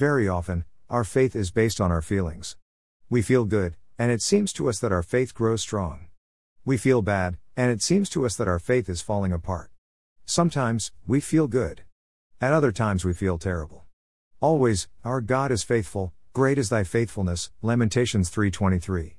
Very often, our faith is based on our feelings. We feel good, and it seems to us that our faith grows strong. We feel bad, and it seems to us that our faith is falling apart. Sometimes, we feel good. At other times, we feel terrible. Always, our God is faithful, great is thy faithfulness, Lamentations 3:23.